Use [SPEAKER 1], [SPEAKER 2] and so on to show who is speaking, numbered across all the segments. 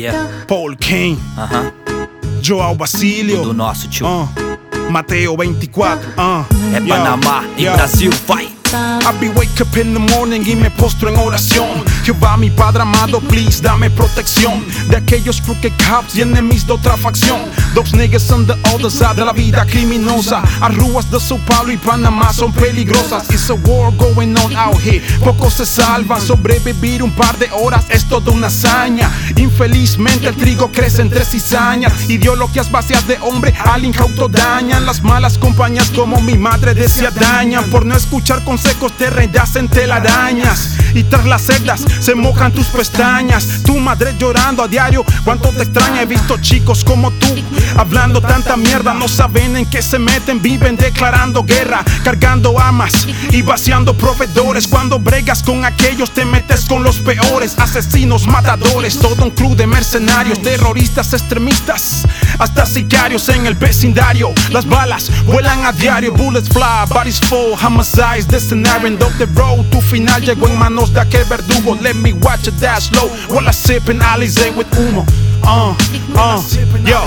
[SPEAKER 1] Yeah.
[SPEAKER 2] Paul Kane,
[SPEAKER 1] Aham.
[SPEAKER 2] Joao Basílio,
[SPEAKER 1] Do nosso tio.
[SPEAKER 2] ah, Mateo 24, ah,
[SPEAKER 1] É
[SPEAKER 2] yeah,
[SPEAKER 1] Panamá e
[SPEAKER 2] yeah.
[SPEAKER 1] Brasil, vai!
[SPEAKER 2] I be wake up in the morning y me postro en oración. Jehová, mi Padre amado, please dame protección de aquellos crooked cops y enemies de otra facción. Those niggas on the other side de la vida criminosa. Arruas de Sao Paulo y Panamá son peligrosas. It's a war going on out here. Pocos se salvan. Sobrevivir un par de horas es toda una hazaña. Infelizmente el trigo crece entre cizañas. Ideologías vacías de hombre al incauto dañan. Las malas compañías como mi madre decía dañan. Por no escuchar consejos te en telarañas. Y tras las celdas se mojan tus pestañas. Tu madre llorando a diario. Cuánto te extraña. He visto chicos como tú hablando tanta mierda. No saben en qué se meten. Viven declarando guerra. Cargando amas y vaciando proveedores. Cuando bregas con aquellos te metes con los peores. Asesinos, matadores. Todo un club de mercenarios. Terroristas, extremistas. Hasta sicarios en el vecindario. Las balas vuelan a diario. Bullets fly, bodies fall. Homicides, the scenario end of the road. Tu final llegó en manos de aquel verdugo. Let me watch it that slow. While I sip in Alizé with humo. Uh, uh, yo.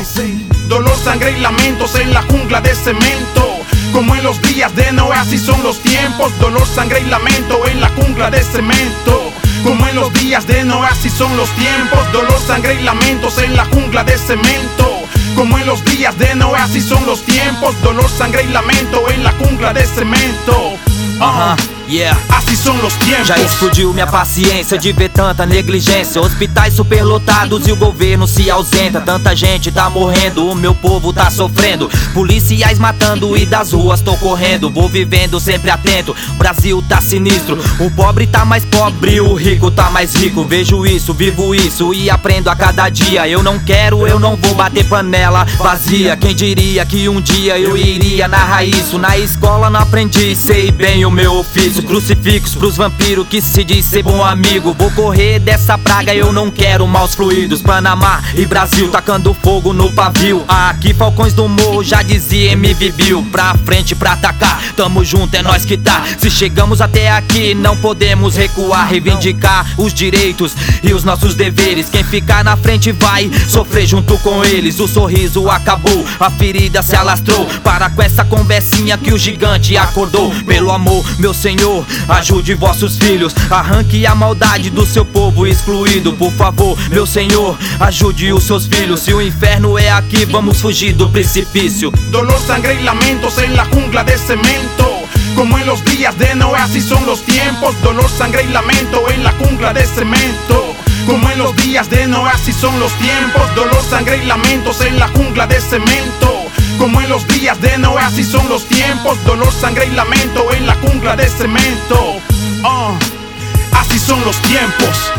[SPEAKER 2] Dolor, sangre y lamentos en la jungla de cemento. Como en los días de Noé, así son los tiempos. Dolor, sangre y lamento en la jungla de cemento. Como en los días de Noé, así son los tiempos. Dolor, sangre y lamentos en la jungla de cemento. Como en los días de Noé, así son los tiempos. Dolor, sangre y lamento en la jungla de cemento.
[SPEAKER 1] Aham, yeah.
[SPEAKER 2] Así son los tiempos.
[SPEAKER 1] Já explodiu minha paciência de ver tanta negligência. Hospitais superlotados e o governo se ausenta. Tanta gente tá morrendo, o meu povo tá sofrendo. Policiais matando e das ruas tô correndo. Vou vivendo sempre atento. Brasil tá sinistro. O pobre tá mais pobre, o rico tá mais rico. Vejo isso, vivo isso e aprendo a cada dia. Eu não quero, eu não vou bater panela vazia. Quem diria que um dia eu iria narrar isso? Na escola não aprendi, sei bem o meu ofício. Crucifixos pros vampiros que se diz ser bom amigo. Vou correr dessa praga, eu não quero maus fluidos. Panamá e Brasil tacando fogo no pavio. Aqui, Falcões do Morro já dizia MV Bill. Pra frente, pra atacar, tamo junto, é nós que tá. Se chegamos até aqui, não podemos recuar. Reivindicar os direitos e os nossos deveres. Quem ficar na frente vai sofrer junto com eles. O sorriso acabou, a ferida se alastrou. Para com essa conversinha que o gigante acordou. Pelo amor, meu Senhor, ajude vossos filhos. Arranque a maldade do seu povo excluído. Por favor, meu Senhor, ajude os seus filhos. Se o inferno é aqui, vamos fugir do precipício.
[SPEAKER 2] Dolor, sangre y lamentos en la jungla de cemento. Como en los días de Noé, así son los tiempos. Dolor, sangre y lamento en la jungla de cemento. Como en los días de Noé, así son los tiempos. Dolor, sangre y lamentos en la jungla de cemento. Como en los días de Noé, así son los tiempos. Dolor, sangre y lamento en la jungla de cemento. Ah, así son los tiempos.